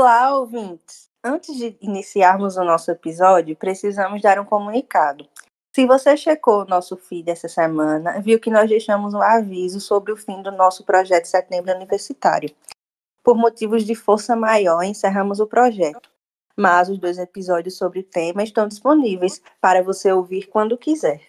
Olá, ouvintes! Antes de iniciarmos o nosso episódio, precisamos dar um comunicado. Se você checou o nosso feed essa semana, viu que nós deixamos um aviso sobre o fim do nosso projeto Setembro Universitário. Por motivos de força maior, encerramos o projeto. Mas os dois episódios sobre o tema estão disponíveis para você ouvir quando quiser.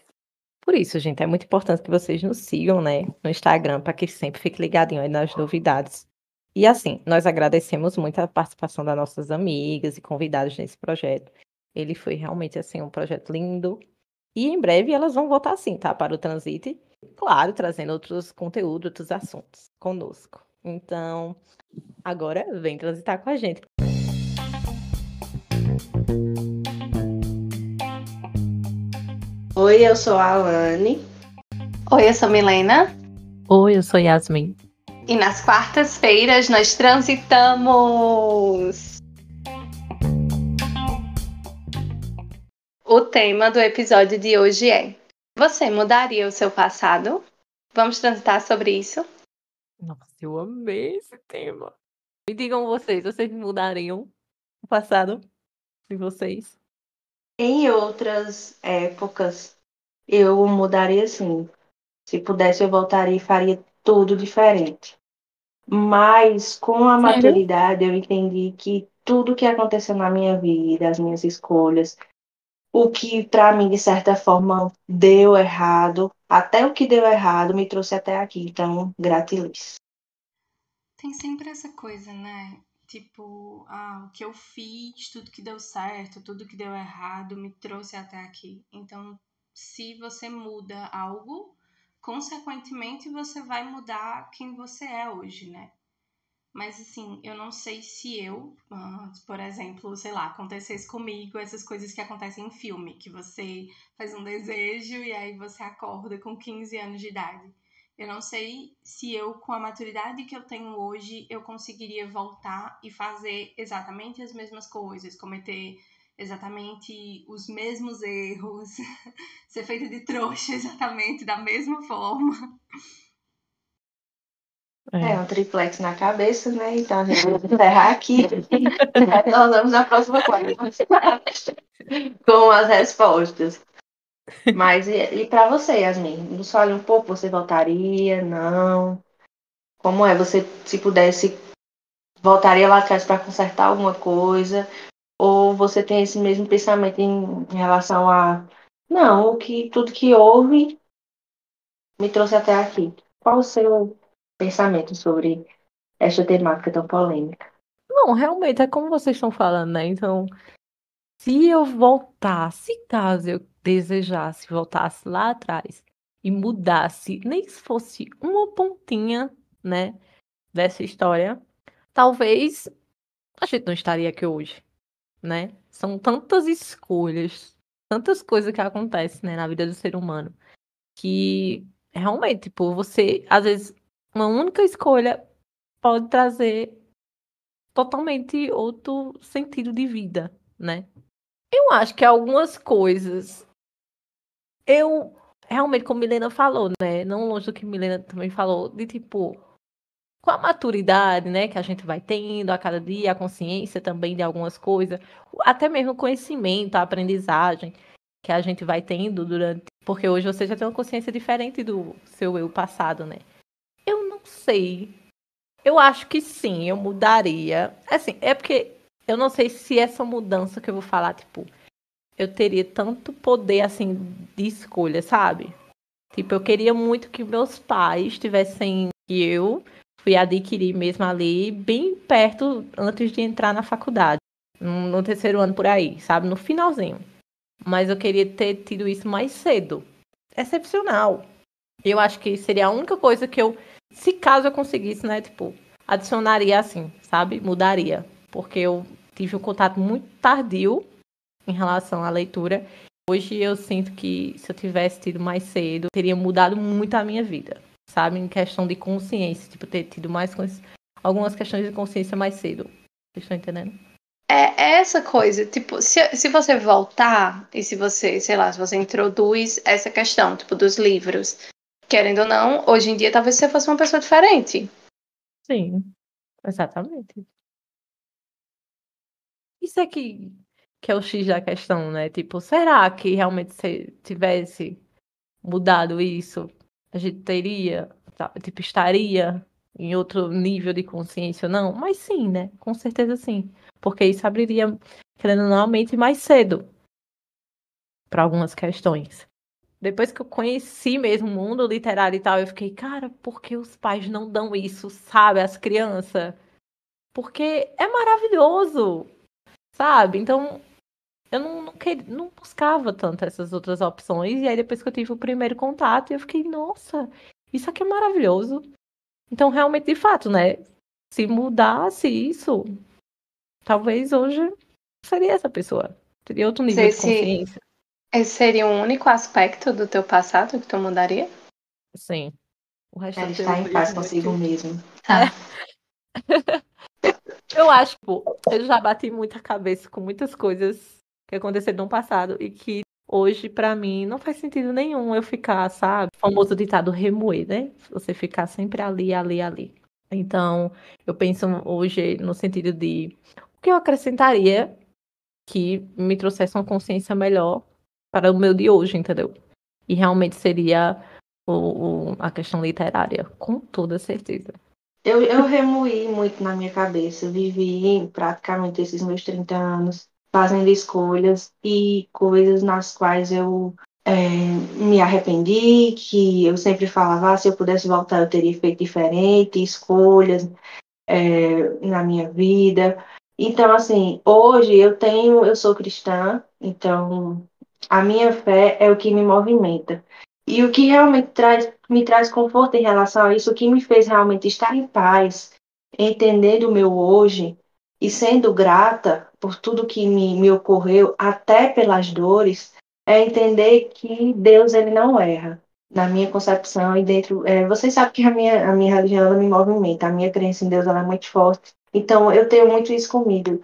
Por isso, gente, é muito importante que vocês nos sigam, né, no Instagram, para que sempre fique ligadinho aí nas novidades. E assim, nós agradecemos muito a participação das nossas amigas e convidados nesse projeto. Ele foi realmente assim um projeto lindo. E em breve elas vão voltar assim, tá? Para o Transite. Claro, trazendo outros conteúdos, outros assuntos conosco. Então, agora vem transitar com a gente. Oi, eu sou a Alane. Oi, eu sou Milena. Oi, eu sou Yasmin. E nas quartas-feiras nós transitamos. O tema do episódio de hoje é: Você mudaria o seu passado? Vamos transitar sobre isso? Nossa, eu amei esse tema. Me digam vocês, vocês mudariam o passado de vocês? Em outras épocas, eu mudaria sim. Se pudesse, eu voltaria e faria tudo diferente. Mas com a Sério? maturidade eu entendi que tudo que aconteceu na minha vida, as minhas escolhas, o que para mim de certa forma deu errado, até o que deu errado me trouxe até aqui. Então, gratiluz. Tem sempre essa coisa, né? Tipo, ah, o que eu fiz, tudo que deu certo, tudo que deu errado me trouxe até aqui. Então, se você muda algo, consequentemente você vai mudar quem você é hoje, né? Mas assim, eu não sei se eu, ah, por exemplo, sei lá, acontecesse comigo essas coisas que acontecem em filme, que você faz um desejo e aí você acorda com 15 anos de idade. Eu não sei se eu, com a maturidade que eu tenho hoje, eu conseguiria voltar e fazer exatamente as mesmas coisas, cometer exatamente os mesmos erros, ser feita de trouxa exatamente da mesma forma. É. é um triplex na cabeça, né? Então a gente vai encerrar aqui. Nós vamos na próxima quarta com as respostas. Mas e, e para você, Yasmin? Nos fale um pouco, você voltaria? Não? Como é? Você, se pudesse, voltaria lá atrás para consertar alguma coisa? Ou você tem esse mesmo pensamento em, relação a não, o que tudo que houve me trouxe até aqui. Qual o seu pensamento sobre esta temática tão polêmica? Não, realmente é como vocês estão falando, né? Então, se eu voltasse, caso eu desejasse, voltasse lá atrás e mudasse, nem se fosse uma pontinha, né, dessa história, talvez a gente não estaria aqui hoje né? São tantas escolhas, tantas coisas que acontecem, né, na vida do ser humano, que realmente, tipo, você, às vezes, uma única escolha pode trazer totalmente outro sentido de vida, né? Eu acho que algumas coisas eu realmente, como Milena falou, né? Não longe do que Milena também falou, de tipo, com a maturidade, né, que a gente vai tendo a cada dia, a consciência também de algumas coisas, até mesmo o conhecimento, a aprendizagem que a gente vai tendo durante, porque hoje você já tem uma consciência diferente do seu eu passado, né? Eu não sei. Eu acho que sim, eu mudaria. Assim, é porque eu não sei se essa mudança que eu vou falar, tipo, eu teria tanto poder assim de escolha, sabe? Tipo, eu queria muito que meus pais tivessem eu fui adquirir mesmo ali, bem perto antes de entrar na faculdade. No terceiro ano por aí, sabe? No finalzinho. Mas eu queria ter tido isso mais cedo. Excepcional. Eu acho que seria a única coisa que eu, se caso eu conseguisse, né? Tipo, adicionaria assim, sabe? Mudaria. Porque eu tive um contato muito tardio em relação à leitura. Hoje eu sinto que se eu tivesse tido mais cedo, teria mudado muito a minha vida sabe? Em questão de consciência, tipo, ter tido mais algumas questões de consciência mais cedo. Vocês estão entendendo? É, é essa coisa, tipo, se, se você voltar e se você, sei lá, se você introduz essa questão, tipo, dos livros, querendo ou não, hoje em dia talvez você fosse uma pessoa diferente. Sim, exatamente. Isso é que, que é o X da questão, né? Tipo, será que realmente se tivesse mudado isso, a gente teria, tá, tipo, estaria em outro nível de consciência, não? Mas sim, né? Com certeza sim. Porque isso abriria, querendo ou não, a mente mais cedo para algumas questões. Depois que eu conheci mesmo o mundo literário e tal, eu fiquei, cara, por que os pais não dão isso, sabe, às crianças? Porque é maravilhoso, sabe? Então, eu não, não, queria, não buscava tanto essas outras opções. E aí, depois que eu tive o primeiro contato, eu fiquei, nossa, isso aqui é maravilhoso. Então, realmente, de fato, né? Se mudasse isso, talvez hoje seria essa pessoa. Teria outro nível Sei de consciência. Esse seria o único aspecto do teu passado que tu mudaria? Sim. O resto Ela eu está em paz consigo mesmo. Tá. Eu acho, pô, eu já bati muita cabeça com muitas coisas que aconteceram no passado e que hoje, pra mim, não faz sentido nenhum eu ficar, sabe? O famoso ditado remoer, né? Você ficar sempre ali, ali, ali. Então, eu penso hoje no sentido de o que eu acrescentaria que me trouxesse uma consciência melhor para o meu de hoje, entendeu? E realmente seria o, o- a questão literária, com toda certeza. Eu, eu remoí muito na minha cabeça. Vivi praticamente esses meus 30 anos fazendo escolhas e coisas nas quais eu é, me arrependi, que eu sempre falava, ah, se eu pudesse voltar, eu teria feito diferente, escolhas é, na minha vida. Então, assim, hoje eu tenho, eu sou cristã, então a minha fé é o que me movimenta. E o que realmente traz, me traz conforto em relação a isso, o que me fez realmente estar em paz, entender o meu hoje e sendo grata por tudo que me, me ocorreu, até pelas dores, é entender que Deus ele não erra. Na minha concepção e dentro, é, vocês sabem que a minha, a minha religião ela me movimenta, a minha crença em Deus ela é muito forte. Então eu tenho muito isso comigo.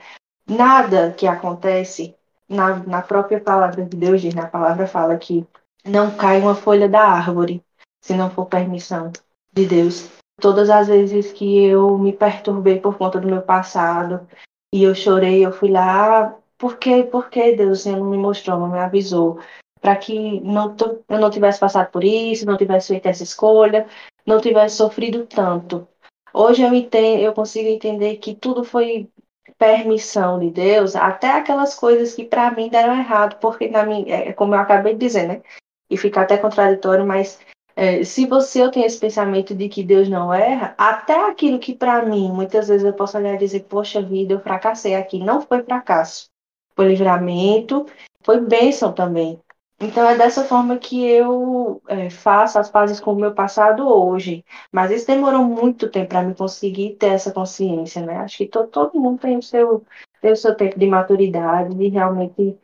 Nada que acontece na, na própria palavra de Deus diz, na palavra fala que não cai uma folha da árvore se não for permissão de Deus. Todas as vezes que eu me perturbei por conta do meu passado e eu chorei, eu fui lá, ah, por que, por Deus não me mostrou, não me avisou? Para que não, eu não tivesse passado por isso, não tivesse feito essa escolha, não tivesse sofrido tanto. Hoje eu entendo, eu consigo entender que tudo foi permissão de Deus, até aquelas coisas que para mim deram errado, porque na minha, é como eu acabei de dizer, né? E fica até contraditório, mas é, se você eu tenho esse pensamento de que Deus não erra, até aquilo que para mim, muitas vezes eu posso olhar e dizer, poxa vida, eu fracassei aqui, não foi fracasso, foi livramento, foi bênção também. Então é dessa forma que eu é, faço as pazes com o meu passado hoje. Mas isso demorou muito tempo para me conseguir ter essa consciência, né? Acho que to, todo mundo tem o seu, tem o seu tempo de maturidade, de realmente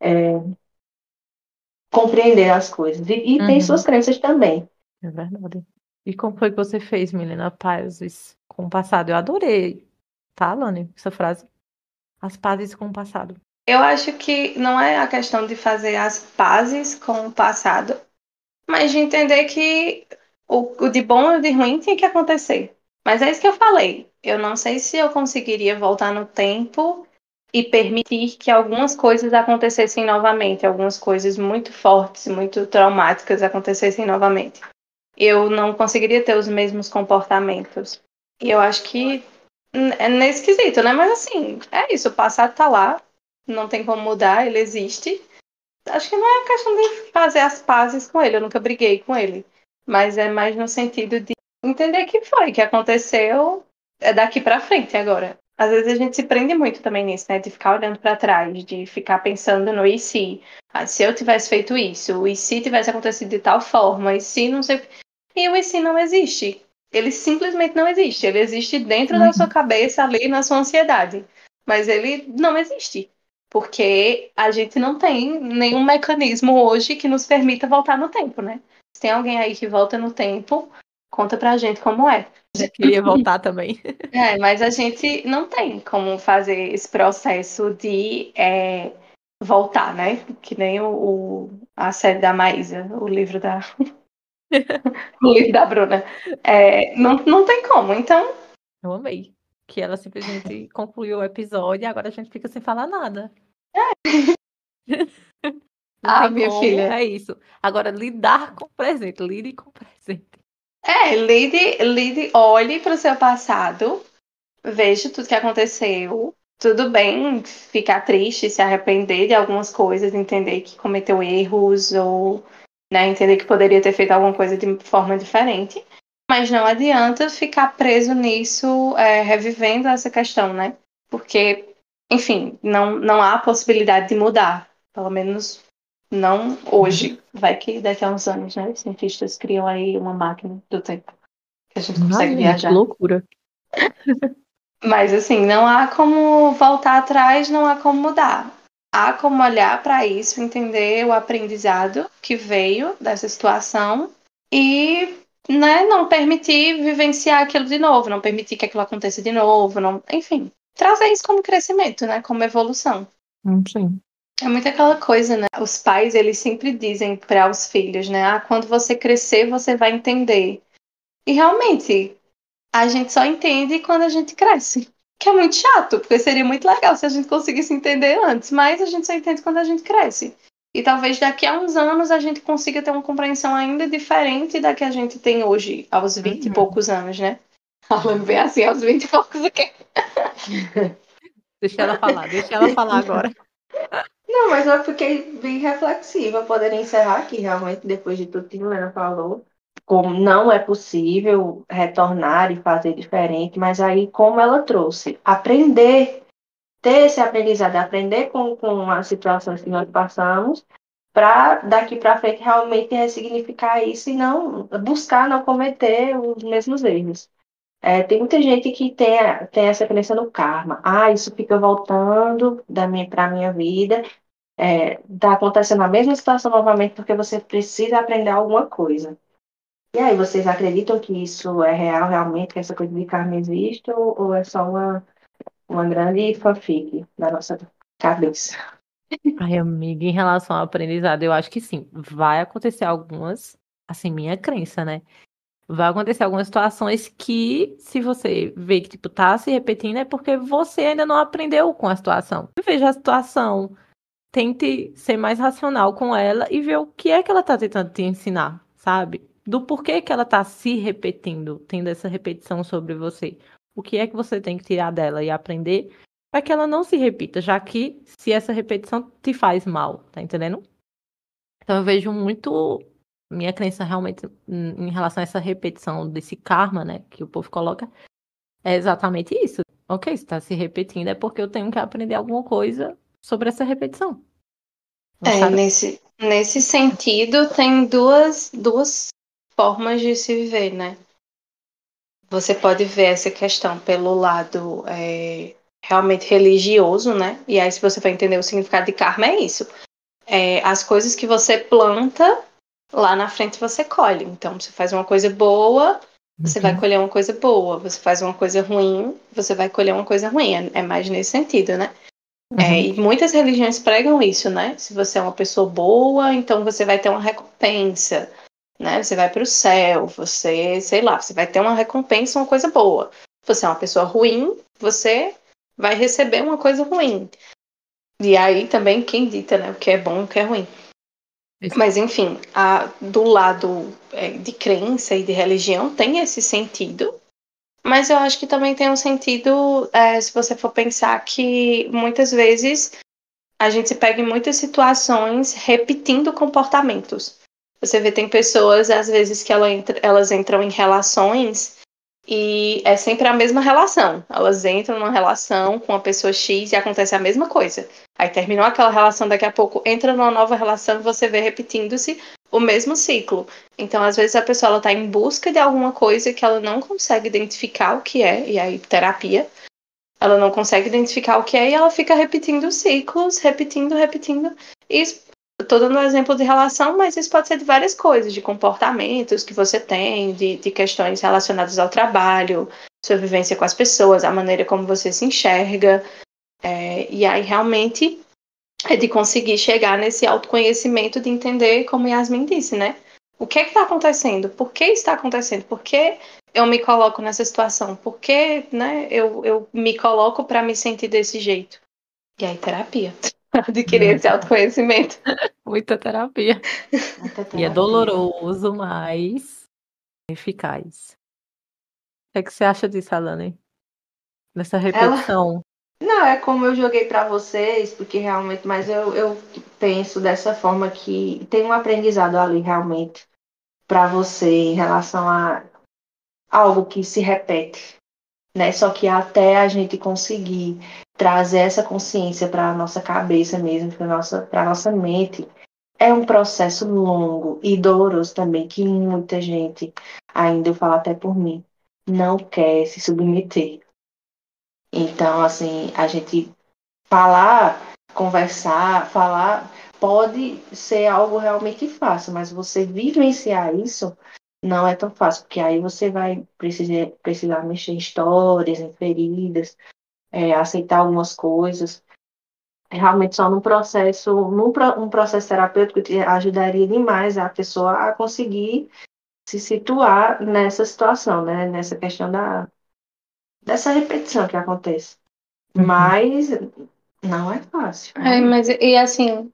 é, compreender as coisas. E, e tem Uhum. suas crenças também. É verdade. E como foi que você fez, Milena? Pazes com o passado? Eu adorei. Tá, Lani? Essa frase. As pazes com o passado. Eu acho que não é a questão de fazer as pazes com o passado, mas de entender que o, o de bom e o de ruim tinha que acontecer. Mas é isso que eu falei. Eu não sei se eu conseguiria voltar no tempo e permitir que algumas coisas acontecessem novamente, algumas coisas muito fortes, muito traumáticas acontecessem novamente. Eu não conseguiria ter os mesmos comportamentos. E eu acho que é nesse quesito, né? Mas assim, é isso, o passado tá lá, não tem como mudar, ele existe. Acho que não é questão de fazer as pazes com ele, eu nunca briguei com ele. Mas é mais no sentido de entender que foi, que aconteceu, é daqui pra frente agora. Às vezes a gente se prende muito também nisso, né? De ficar olhando pra trás, de ficar pensando no e se. Ah, se eu tivesse feito isso, o e se tivesse acontecido de tal forma, e se não sei. E o e se não existe. Ele simplesmente não existe. Ele existe dentro da sua cabeça, ali na sua ansiedade. Mas ele não existe. Porque a gente não tem nenhum mecanismo hoje que nos permita voltar no tempo, né? Se tem alguém aí que volta no tempo, conta pra gente como é. Já queria voltar também. É, mas a gente não tem como fazer esse processo de é, voltar, né? Que nem o, o- a série da Maísa, o livro da. o livro da Bruna. É, não, não tem como. Então, Eu amei. que ela simplesmente concluiu o episódio e agora a gente fica sem falar nada. Não Ah, minha como, filha. É isso. Agora, lidar com o presente, lide com o presente. É, lide, lide, olhe para o seu passado, veja tudo que aconteceu. Tudo bem ficar triste, se arrepender de algumas coisas, entender que cometeu erros ou né, entender que poderia ter feito alguma coisa de forma diferente. Mas não adianta ficar preso nisso, é, revivendo essa questão, né? Porque, enfim, não, não há possibilidade de mudar. Pelo menos não hoje. Vai que daqui a uns anos, né? Os cientistas criam aí uma máquina do tempo. Que a gente consegue Ai, viajar. que loucura. Mas assim, não há como voltar atrás, não há como mudar. Há como olhar para isso, entender o aprendizado que veio dessa situação e né, não permitir vivenciar aquilo de novo, não permitir que aquilo aconteça de novo, não, enfim, trazer isso como crescimento, né, como evolução. Hum, Sim. É muito aquela coisa, né? Os pais, eles sempre dizem para os filhos, né? Ah, quando você crescer, você vai entender. E realmente, a gente só entende quando a gente cresce. Que é muito chato, porque seria muito legal se a gente conseguisse entender antes, mas a gente só entende quando a gente cresce. E talvez daqui a uns anos a gente consiga ter uma compreensão ainda diferente da que a gente tem hoje, aos 20 e Uhum. poucos anos, né? Falando bem assim, aos 20 e poucos o quê? Deixa ela falar, deixa ela falar agora. Não, mas eu fiquei bem reflexiva. Poderia encerrar aqui, realmente, depois de tudo que a Helena falou. Como não é possível retornar e fazer diferente, mas aí, como ela trouxe, aprender, ter esse aprendizado, aprender com, com as situações que nós passamos, para daqui para frente realmente ressignificar isso e não buscar não cometer os mesmos erros. É, tem muita gente que tem, tem essa crença no karma. Ah, isso fica voltando da minha, para minha vida. É, tá acontecendo a mesma situação novamente porque você precisa aprender alguma coisa. E aí, vocês acreditam que isso é real realmente, que essa coisa de karma existe, ou é só uma, uma grande fanfic da nossa cabeça? Ai, amiga, em relação ao aprendizado, eu acho que sim. Vai acontecer algumas, assim, minha crença, né? Vai acontecer algumas situações que, se você vê que, tipo, tá se repetindo, é porque você ainda não aprendeu com a situação. Veja a situação, tente ser mais racional com ela e ver o que é que ela tá tentando te ensinar, sabe? Do porquê que ela tá se repetindo, tendo essa repetição sobre você. O que é que você tem que tirar dela e aprender para que ela não se repita, já que se essa repetição te faz mal, tá entendendo? Então eu vejo muito minha crença realmente em relação a essa repetição desse karma, né, que o povo coloca, é exatamente isso. Ok, está se repetindo é porque eu tenho que aprender alguma coisa sobre essa repetição. É, nesse, nesse sentido, tem duas, duas formas de se viver, né? Você pode ver essa questão pelo lado é, realmente religioso, né? E aí, se você for entender o significado de karma, é isso. É, as coisas que você planta, lá na frente você colhe. Então, você faz uma coisa boa, você vai Uhum. colher uma coisa boa. Você faz uma coisa ruim, você vai colher uma coisa ruim. É, é mais nesse sentido, né? É, Uhum. e muitas religiões pregam isso, né? Se você é uma pessoa boa, então você vai ter uma recompensa, né? Você vai para o céu, você, sei lá, você vai ter uma recompensa, uma coisa boa. Se você é uma pessoa ruim, você vai receber uma coisa ruim. E aí também quem dita, né? O que é bom e o que é ruim. Isso. Mas enfim, a- do lado é, de crença e de religião tem esse sentido. Mas eu acho que também tem um sentido, é, se você for pensar que muitas vezes a gente se pega em muitas situações repetindo comportamentos. Você vê, tem pessoas, às vezes, que ela entra- elas entram em relações e é sempre a mesma relação. Elas entram numa relação com uma pessoa X e acontece a mesma coisa. Aí terminou aquela relação, daqui a pouco entra numa nova relação e você vê repetindo-se o mesmo ciclo. Então, às vezes, a pessoa ela tá em busca de alguma coisa que ela não consegue identificar o que é, e aí, terapia. Ela não consegue identificar o que é e ela fica repetindo ciclos, repetindo, repetindo. Isso, tô dando um exemplo de relação, mas isso pode ser de várias coisas, de comportamentos que você tem, de, de questões relacionadas ao trabalho, sua vivência com as pessoas, a maneira como você se enxerga. É, e aí, realmente, é de conseguir chegar nesse autoconhecimento de entender, como Yasmin disse, né? O que é está acontecendo? Por que está acontecendo? Por que eu me coloco nessa situação? Por que né, eu, eu me coloco para me sentir desse jeito? E aí, terapia. Adquirir esse autoconhecimento. Muita terapia. Muita E é terapia. doloroso, mas eficaz. O que, é que você acha disso, Alane? Nessa repetição. Não, é como eu joguei pra vocês, porque realmente, mas eu, eu penso dessa forma que tem um aprendizado ali realmente pra você em relação a algo que se repete, né? Só que até a gente conseguir trazer essa consciência para nossa cabeça mesmo, para nossa para nossa mente, é um processo longo e doloroso também que muita gente, ainda eu falo até por mim, não quer se submeter. Então, assim, a gente falar, conversar, falar, pode ser algo realmente fácil, mas você vivenciar isso não é tão fácil, porque aí você vai precisar, precisar mexer em histórias, em feridas, é, aceitar algumas coisas. Realmente só num processo, num um processo terapêutico te ajudaria demais a pessoa a conseguir se situar nessa situação, né? Nessa questão da, dessa repetição que acontece. Uhum. Mas não é fácil. É, mas e assim,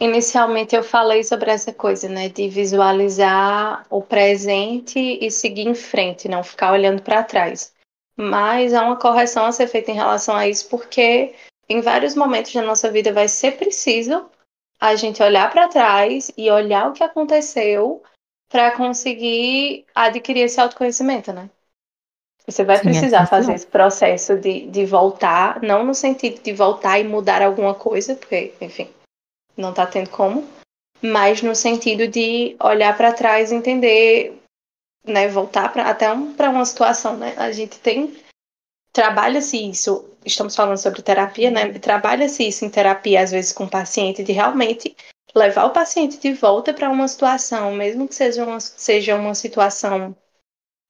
inicialmente eu falei sobre essa coisa, né, de visualizar o presente e seguir em frente, não ficar olhando para trás. Mas há uma correção a ser feita em relação a isso, porque em vários momentos da nossa vida vai ser preciso a gente olhar para trás e olhar o que aconteceu para conseguir adquirir esse autoconhecimento, né? Você vai Sim, é precisar essencial. fazer esse processo de, de voltar, não no sentido de voltar e mudar alguma coisa, porque, enfim, não tá tendo como, mas no sentido de olhar para trás e entender, né, voltar pra, até um, para uma situação, né? A gente tem trabalha-se isso, estamos falando sobre terapia, né? Trabalha-se isso em terapia às vezes com o paciente de realmente levar o paciente de volta para uma situação, mesmo que seja uma, seja uma situação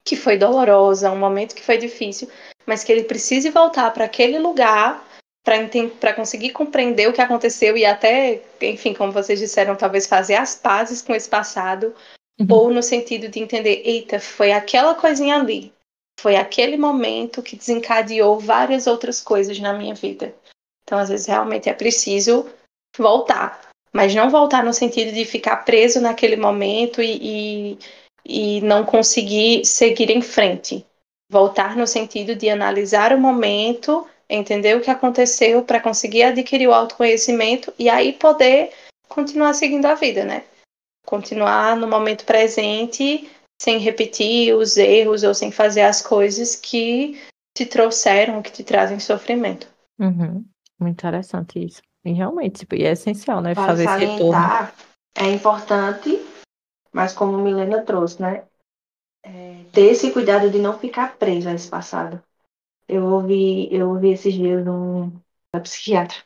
que foi dolorosa, um momento que foi difícil, mas que ele precise voltar para aquele lugar para conseguir compreender o que aconteceu e até, enfim, como vocês disseram, talvez fazer as pazes com esse passado, Uhum. ou no sentido de entender, eita, foi aquela coisinha ali, foi aquele momento que desencadeou várias outras coisas na minha vida. Então, às vezes, realmente é preciso voltar, mas não voltar no sentido de ficar preso naquele momento e, e, e não conseguir seguir em frente. Voltar no sentido de analisar o momento, entender o que aconteceu para conseguir adquirir o autoconhecimento e aí poder continuar seguindo a vida, né? Continuar no momento presente sem repetir os erros ou sem fazer as coisas que te trouxeram, que te trazem sofrimento. Uhum. Muito interessante isso. E realmente, tipo, e é essencial, né? Vale fazer esse retorno. salientar, é importante, mas como Milena trouxe, né? é, ter esse cuidado de não ficar preso a esse passado. Eu ouvi, eu ouvi esses dias um uma psiquiatra,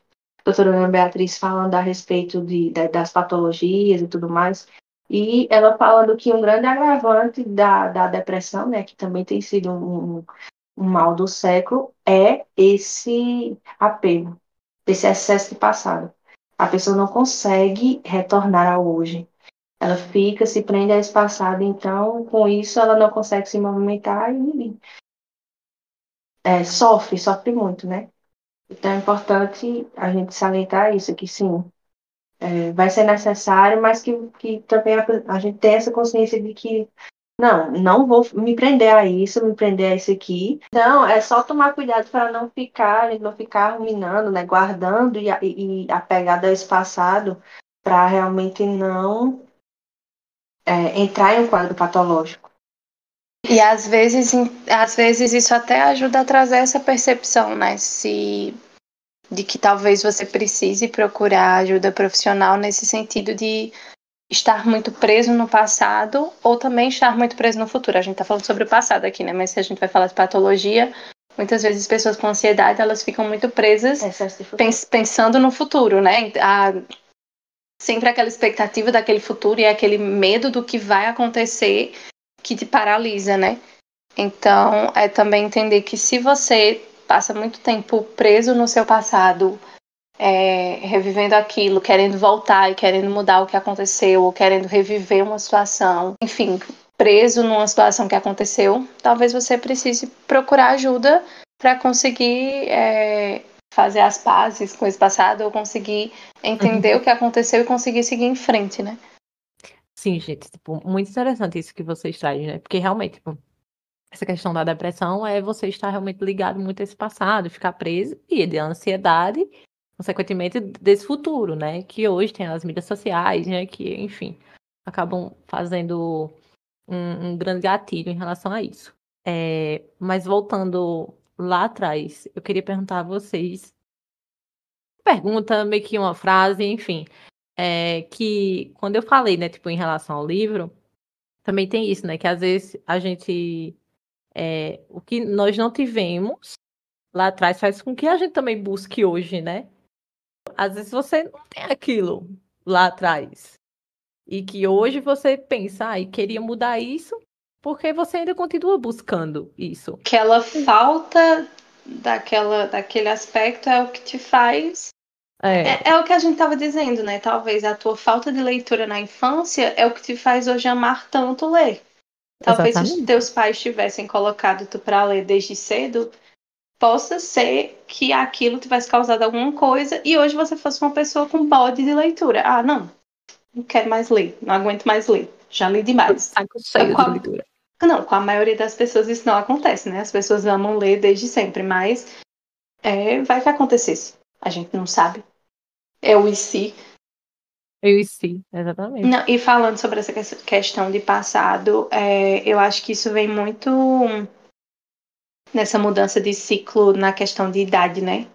doutora Ana Beatriz, falando a respeito de, da- das patologias e tudo mais. E ela falando que um grande agravante da, da depressão, né, que também tem sido um, um- um mal do século, é esse apego, esse excesso de passado. A pessoa não consegue retornar ao hoje. Ela fica, se prende a esse passado, então, com isso, ela não consegue se movimentar e é, sofre, sofre muito, né? Então, é importante a gente salientar isso, que sim, é, vai ser necessário, mas que, que também a, a gente tem essa consciência de que não, não vou me prender a isso, me prender a isso aqui. Então, é só tomar cuidado para não ficar, não ficar ruminando, né, guardando e, e, apegado a esse passado, para realmente não é, entrar em um quadro patológico. E às vezes, às vezes isso até ajuda a trazer essa percepção, né? Se de que talvez você precise procurar ajuda profissional nesse sentido de estar muito preso no passado ou também estar muito preso no futuro. A gente tá falando sobre o passado aqui, né? Mas se a gente vai falar de patologia, muitas vezes pessoas com ansiedade, elas ficam muito presas pens- pensando no futuro, né? A- sempre aquela expectativa daquele futuro e aquele medo do que vai acontecer que te paralisa, né? Então, é também entender que se você passa muito tempo preso no seu passado, é, revivendo aquilo, querendo voltar e querendo mudar o que aconteceu, ou querendo reviver uma situação, enfim, preso numa situação que aconteceu, talvez você precise procurar ajuda para conseguir é, fazer as pazes com esse passado ou conseguir entender uhum. o que aconteceu e conseguir seguir em frente, né? Sim, gente, tipo, muito interessante isso que vocês trazem, né? Porque realmente, tipo, essa questão da depressão é você estar realmente ligado muito a esse passado, ficar preso e de ansiedade, consequentemente, desse futuro, né? Que hoje tem as mídias sociais, né? Que, enfim, acabam fazendo um, um grande gatilho em relação a isso. É, mas voltando lá atrás, eu queria perguntar a vocês. Pergunta, meio que uma frase, enfim é, que quando eu falei, né, tipo, em relação ao livro, também tem isso, né, que às vezes a gente, é, o que nós não tivemos lá atrás faz com que a gente também busque hoje, né? Às vezes você não tem aquilo lá atrás. E que hoje você pensa, ah, e queria mudar isso, porque você ainda continua buscando isso. Aquela falta daquela, daquele aspecto é o que te faz é. É, é. o que a gente estava dizendo, né? Talvez a tua falta de leitura na infância é o que te faz hoje amar tanto ler. Talvez Exatamente. se teus pais tivessem colocado tu para ler desde cedo, possa ser que aquilo tivesse causado alguma coisa e hoje você fosse uma pessoa com bode de leitura. Ah, não, não quero mais ler, não aguento mais ler, já li demais. Saco cheio de leitura. Não, com a maioria das pessoas isso não acontece, né? As pessoas amam ler desde sempre, mas é, vai que acontecesse. A gente não sabe. É o e. É o e se, exatamente. Não, e falando sobre essa questão de passado, é, eu acho que isso vem muito nessa mudança de ciclo na questão de idade, né?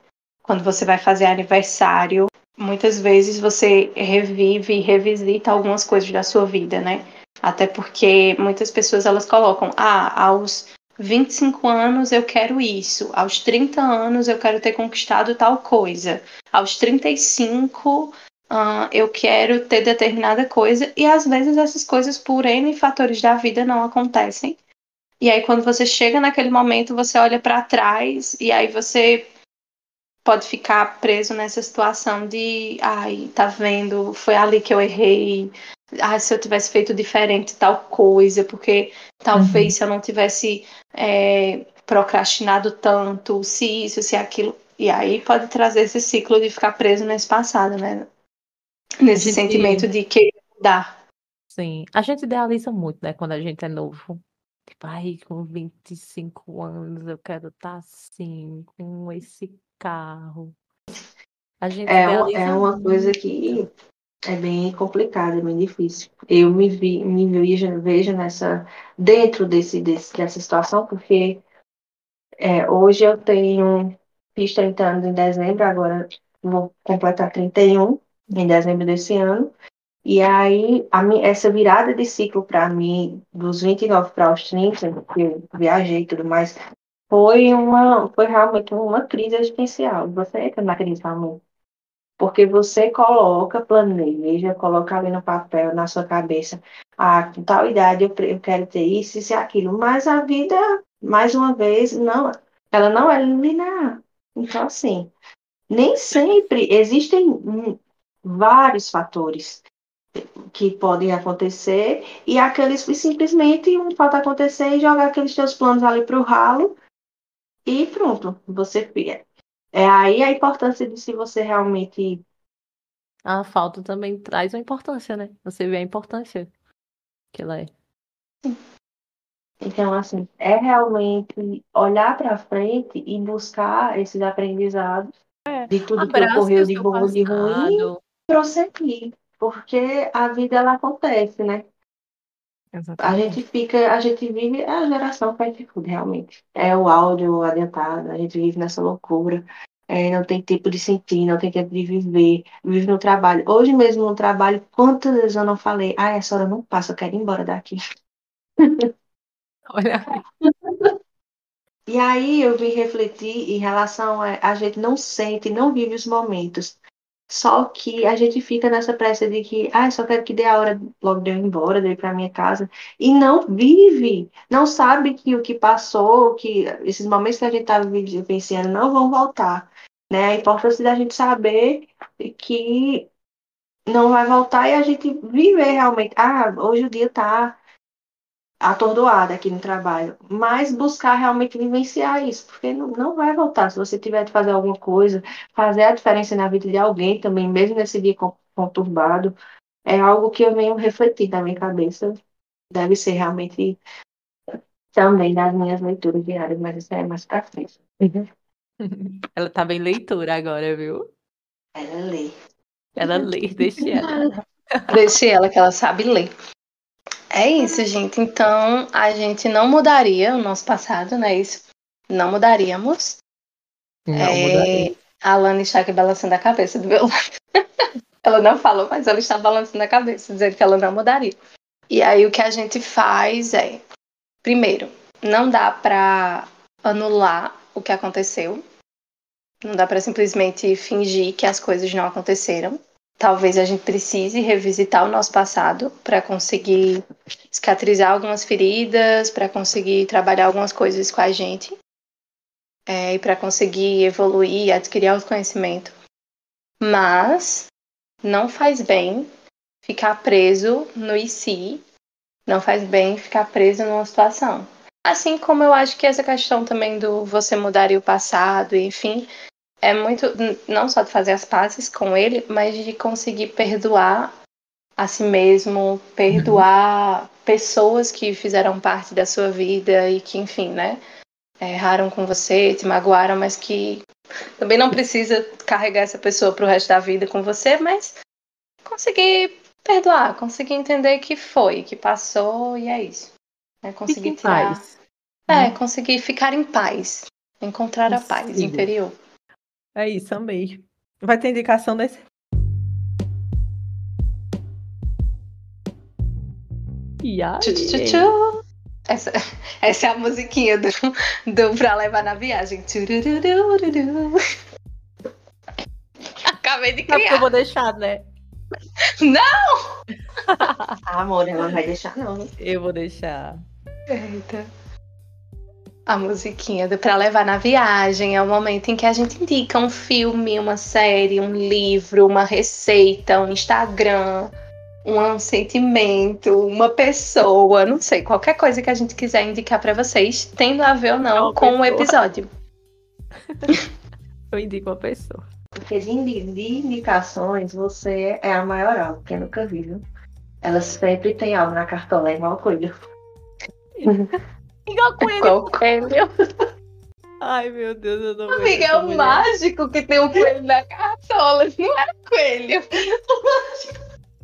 Quando você vai fazer aniversário, muitas vezes você revive e revisita algumas coisas da sua vida, né? Até porque muitas pessoas elas colocam, ah, aos 25 anos eu quero isso, aos 30 anos eu quero ter conquistado tal coisa, aos 35 uh, eu quero ter determinada coisa, e às vezes essas coisas, por N fatores da vida, não acontecem. E aí, quando você chega naquele momento, você olha para trás e aí você pode ficar preso nessa situação de, ai, tá vendo, foi ali que eu errei, ah, se eu tivesse feito diferente tal coisa, porque talvez uhum. se eu não tivesse é, procrastinado tanto, se isso, se aquilo. E aí pode trazer esse ciclo de ficar preso nesse passado, né? Nesse sentimento de querer mudar. Sim, a gente idealiza muito, né, quando a gente é novo. Tipo, ai, com 25 anos eu quero estar tá assim, com esse carro. A gente é, é uma coisa que é bem complicado, é bem difícil. Eu me vi, me vejo, vejo nessa dentro desse, desse dessa situação, porque é, hoje eu tenho fiz 30 anos em dezembro, agora vou completar 31 em dezembro desse ano. E aí, a minha, essa virada de ciclo para mim, dos 29 para os 30, que eu viajei e tudo mais, foi uma foi realmente uma crise existencial. Você entra na crise realmente porque você coloca, planeja, coloca ali no papel, na sua cabeça, ah, com tal idade eu, eu quero ter isso, isso e aquilo. Mas a vida, mais uma vez, não, ela não é linear. Então, assim, nem sempre existem vários fatores que podem acontecer e aqueles que simplesmente um falta acontecer e jogar aqueles teus planos ali para o ralo e pronto, você é aí a importância de se você realmente. A falta também traz uma importância, né? Você vê a importância que ela é. Então, assim, é realmente olhar para frente e buscar esses aprendizados é. de tudo que ocorreu de bom e de ruim e prosseguir. Porque a vida ela acontece, né? A gente fica, a gente vive, é a geração fast food, realmente. É o áudio adiantado, a gente vive nessa loucura. É, não tem tempo de sentir, não tem tempo de viver, vive no trabalho. Hoje mesmo no trabalho, quantas vezes eu não falei, ah, essa hora não passa, eu quero ir embora daqui. Olha. E aí eu vim refletir em relação a a gente não sente, não vive os momentos. Só que a gente fica nessa pressa de que, ah, só quero que dê a hora logo de eu ir embora, de ir para minha casa. E não vive, não sabe que o que passou, que esses momentos que a gente estava vivenciando não vão voltar. Né? A importância da gente saber que não vai voltar e a gente viver realmente. Ah, hoje o dia tá atordoado aqui no trabalho, mas buscar realmente vivenciar isso, porque não, não vai voltar. Se você tiver de fazer alguma coisa, fazer a diferença na vida de alguém também, mesmo nesse dia conturbado, é algo que eu venho refletir na minha cabeça. Deve ser realmente também das minhas leituras diárias, mas isso é mais pra frente. Ela tá bem leitura agora, viu? Ela lê. Ela lê, deixa ela. Deixe ela que ela sabe ler. É isso, gente. Então, a gente não mudaria o nosso passado, não é isso? Não mudaríamos. Não, É, mudaria. A Lana está aqui balançando a cabeça do meu lado. ela não falou, mas ela está balançando a cabeça, dizendo que ela não mudaria. E aí o que a gente faz é, primeiro, não dá para anular o que aconteceu. Não dá para simplesmente fingir que as coisas não aconteceram. Talvez a gente precise revisitar o nosso passado para conseguir cicatrizar algumas feridas, para conseguir trabalhar algumas coisas com a gente é, e para conseguir evoluir, adquirir autoconhecimento. Mas não faz bem ficar preso no e se, não faz bem ficar preso numa situação. Assim como eu acho que essa questão também do você mudar o passado, enfim, é muito não só de fazer as pazes com ele, mas de conseguir perdoar a si mesmo, perdoar pessoas que fizeram parte da sua vida e que, enfim, né, erraram com você, te magoaram, mas que também não precisa carregar essa pessoa pro resto da vida com você, mas conseguir perdoar, conseguir entender que foi, que passou e é isso. É Fique conseguir tirar. paz. É, conseguir ficar em paz. Encontrar a paz Consigo. interior. É isso, amei. Vai ter indicação desse. E aí? Tchu, tchu, tchu, tchu. Essa, essa é a musiquinha do, do Pra Levar na Viagem. Acabei de Sabe que eu criar. vou deixar, né? Ah, amor, ela não vai deixar, não. Eu vou deixar. Eita. A musiquinha do Pra Levar na Viagem é o momento em que a gente indica um filme, uma série, um livro, uma receita, um Instagram, um sentimento, uma pessoa, não sei, qualquer coisa que a gente quiser indicar pra vocês, tendo a ver ou não Uma com o episódio. Eu indico uma pessoa. Porque de, indi- de indicações, você é a maioral, porque eu nunca vi, viu? Ela sempre tem algo na cartola, é igual coelho. Igual com ele. Qual coelho? Ai, meu Deus, eu não Amiga, é essa o mulher. mágico que tem um coelho na cartola, não é coelho.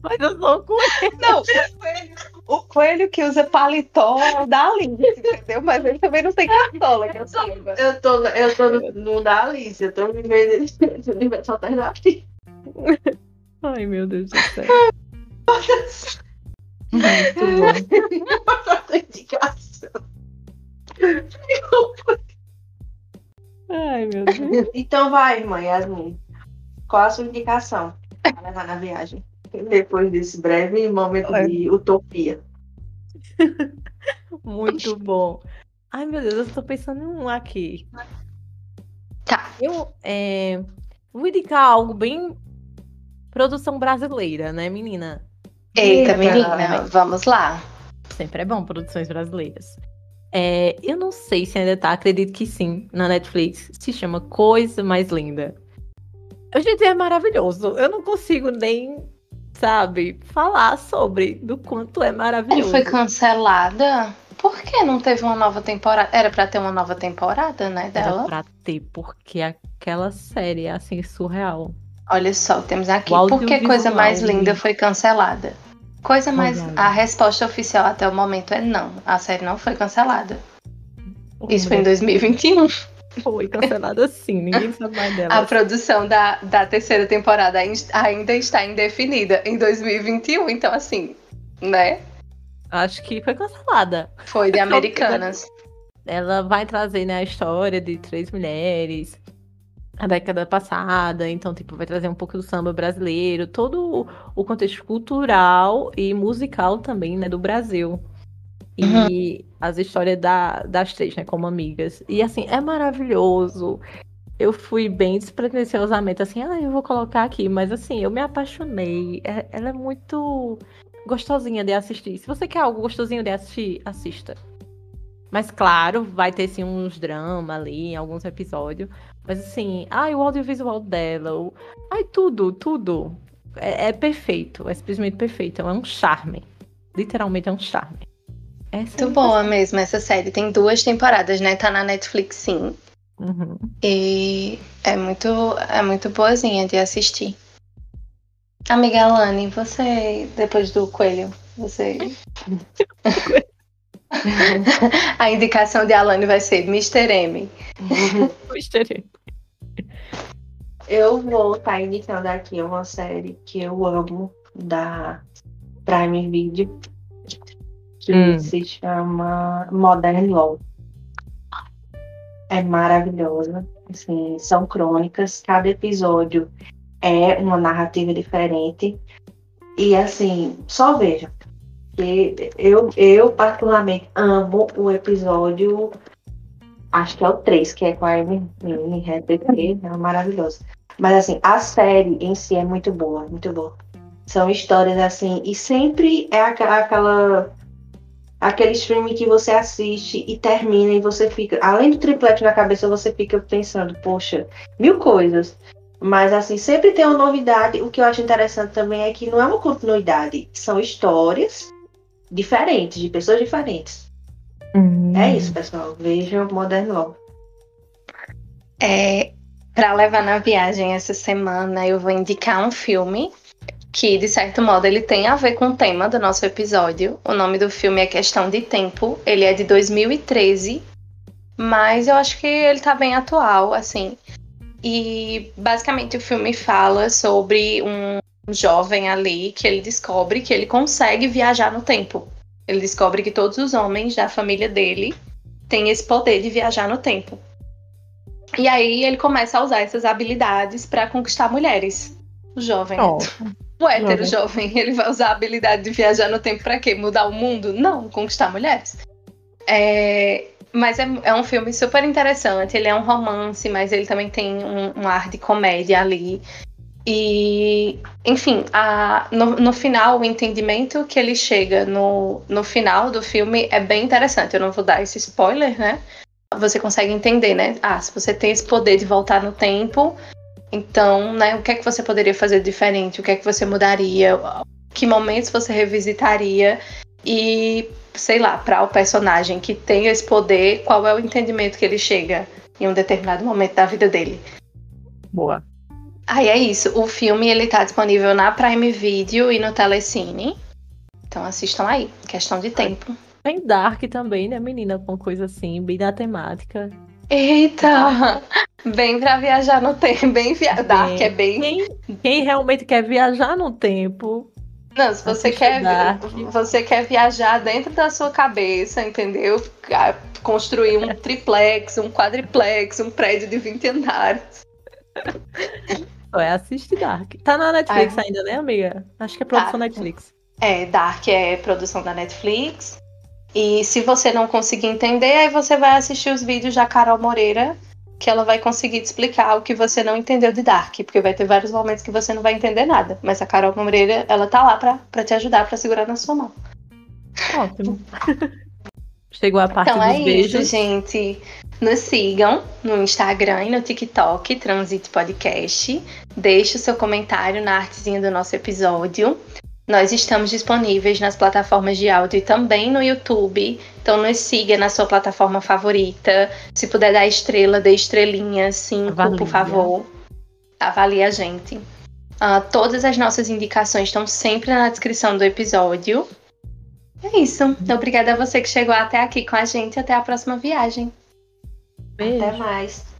Mas eu sou com ele. Não, o coelho, o coelho que usa paletó da Alice, entendeu? Mas ele também não tem cartola, que eu saiba. Eu tô, eu tô no, no da Alice, eu tô no universo alternativo. Ai, meu Deus do céu. Muito bom. Indicação. Ai, meu Deus. Então vai, irmã Yasmin. Qual a sua indicação para levar na viagem? Depois desse breve momento de utopia. Muito bom. Ai, meu Deus, eu tô pensando em um aqui. Tá. Eu é, vou indicar algo bem produção brasileira, né, menina? Eita, Eita, menina, vamos lá. Sempre é bom produções brasileiras. É, eu não sei se ainda tá, acredito que sim, na Netflix. Se chama Coisa Mais Linda. Gente, é maravilhoso. Eu não consigo nem, sabe, falar sobre do quanto é Ele maravilhoso. foi cancelada? Por que não teve uma nova temporada? Era pra ter uma nova temporada, né, Era dela? pra ter, porque aquela série é assim, surreal. Olha só, temos aqui. Por que Coisa Mais Linda foi cancelada? Coisa mais. A resposta oficial até o momento é não. A série não foi cancelada. Isso foi em 2021. Foi cancelada sim, ninguém sabe mais dela. A produção da, da terceira temporada ain- ainda está indefinida em 2021. Então, assim, né? Acho que foi cancelada. Foi de Americanas. Ela vai trazer né, a história de três mulheres, a década passada, então, tipo, vai trazer um pouco do samba brasileiro, todo o- contexto cultural e musical também, né, do Brasil. E as histórias da- das três, né, como amigas. E, assim, é maravilhoso. eu fui bem despretensiosamente assim, ah, eu vou colocar aqui, mas assim, eu me apaixonei. É- ela é muito gostosinha de assistir. Se você quer algo gostosinho de assistir, assista. Mas claro, vai ter sim uns dramas ali em alguns episódios. Mas assim, ai, o audiovisual dela, o... ai, tudo, tudo. É, é perfeito, é simplesmente perfeito. É um charme. Literalmente é um charme. Essa é Muito boa mesmo essa série. Tem duas temporadas, né? Tá na Netflix, sim. Uhum. E é muito, é muito boazinha de assistir. Amiga Alane, você, depois do coelho, você. A indicação de Alane vai ser Mr. M. Gostei. Eu vou estar indicando aqui uma série que eu amo da Prime Video, que Hum. se chama Modern Law. É maravilhosa. Assim, são crônicas, cada episódio é uma narrativa diferente. E assim, só veja. Que eu, eu particularmente amo o episódio. Acho que é o 3, que é com a Amy Hathaway, é maravilhoso. Mas assim, a série em si é muito boa, muito boa. São histórias assim, e sempre é aquela, aquela aquele streaming que você assiste e termina e você fica, além do triplete na cabeça, você fica pensando, poxa, mil coisas. Mas assim, sempre tem uma novidade. O que eu acho interessante também é que não é uma continuidade, são histórias diferentes, de pessoas diferentes. É isso, pessoal. Vejam Modern Law. É, para levar na viagem essa semana, eu vou indicar um filme que, de certo modo, ele tem a ver com o tema do nosso episódio. O nome do filme é Questão de Tempo. Ele é de 2013, mas eu acho que ele tá bem atual, assim. E basicamente o filme fala sobre um jovem ali que ele descobre que ele consegue viajar no tempo. Ele descobre que todos os homens da família dele têm esse poder de viajar no tempo. E aí ele começa a usar essas habilidades para conquistar mulheres. O jovem. Oh, O hétero jovem, ele vai usar a habilidade de viajar no tempo pra quê? Mudar o mundo? Não, conquistar mulheres. É, mas é, é um filme super interessante. Ele é um romance, mas ele também tem um, um ar de comédia ali. E, enfim, a- no, no final, o entendimento que ele chega no, no final do filme é bem interessante. Eu não vou dar esse spoiler, né? Você consegue entender, né? Ah, se você tem esse poder de voltar no tempo, então, né, o que é que você poderia fazer diferente? O que é que você mudaria? Que momentos você revisitaria? E, sei lá, para o personagem que tem esse poder, qual é o entendimento que ele chega em um determinado momento da vida dele? boa. Aí é isso. O filme ele tá disponível na Prime Video e no Telecine. Então assistam aí. Questão de tempo. Tem Dark também, né, menina? Com coisa assim, bem da temática. Eita! Bem pra viajar no tempo. Bem via... Dark é bem. Quem, quem realmente quer viajar no tempo, Não, se você quer, Dark. você quer viajar dentro da sua cabeça, entendeu? Construir um triplex, um quadriplex, um prédio de 20 andares. só é assistir Dark. Tá na Netflix ainda, né, amiga? Acho que é produção Tá. Netflix. É, Dark é produção da Netflix. E se você não conseguir entender, aí você vai assistir os vídeos da Carol Moreira, que ela vai conseguir te explicar o que você não entendeu de Dark, porque vai ter vários momentos que você não vai entender nada. Mas a Carol Moreira, ela tá lá pra, pra te ajudar, pra segurar na sua mão. Ótimo. Chegou a parte Então dos é beijos. isso, gente. Nos sigam no Instagram e no TikTok, Transite Podcast. Deixe o seu comentário na artezinha do nosso episódio. Nós estamos disponíveis nas plataformas de áudio e também no YouTube. Então nos siga na sua plataforma favorita. Se puder dar estrela, dê estrelinha, cinco, Avalia. por favor. Avalie a gente. Ah, todas as nossas indicações estão sempre na descrição do episódio. É isso. Obrigada a você que chegou até aqui com a gente. Até a próxima viagem. Beijo. Até mais.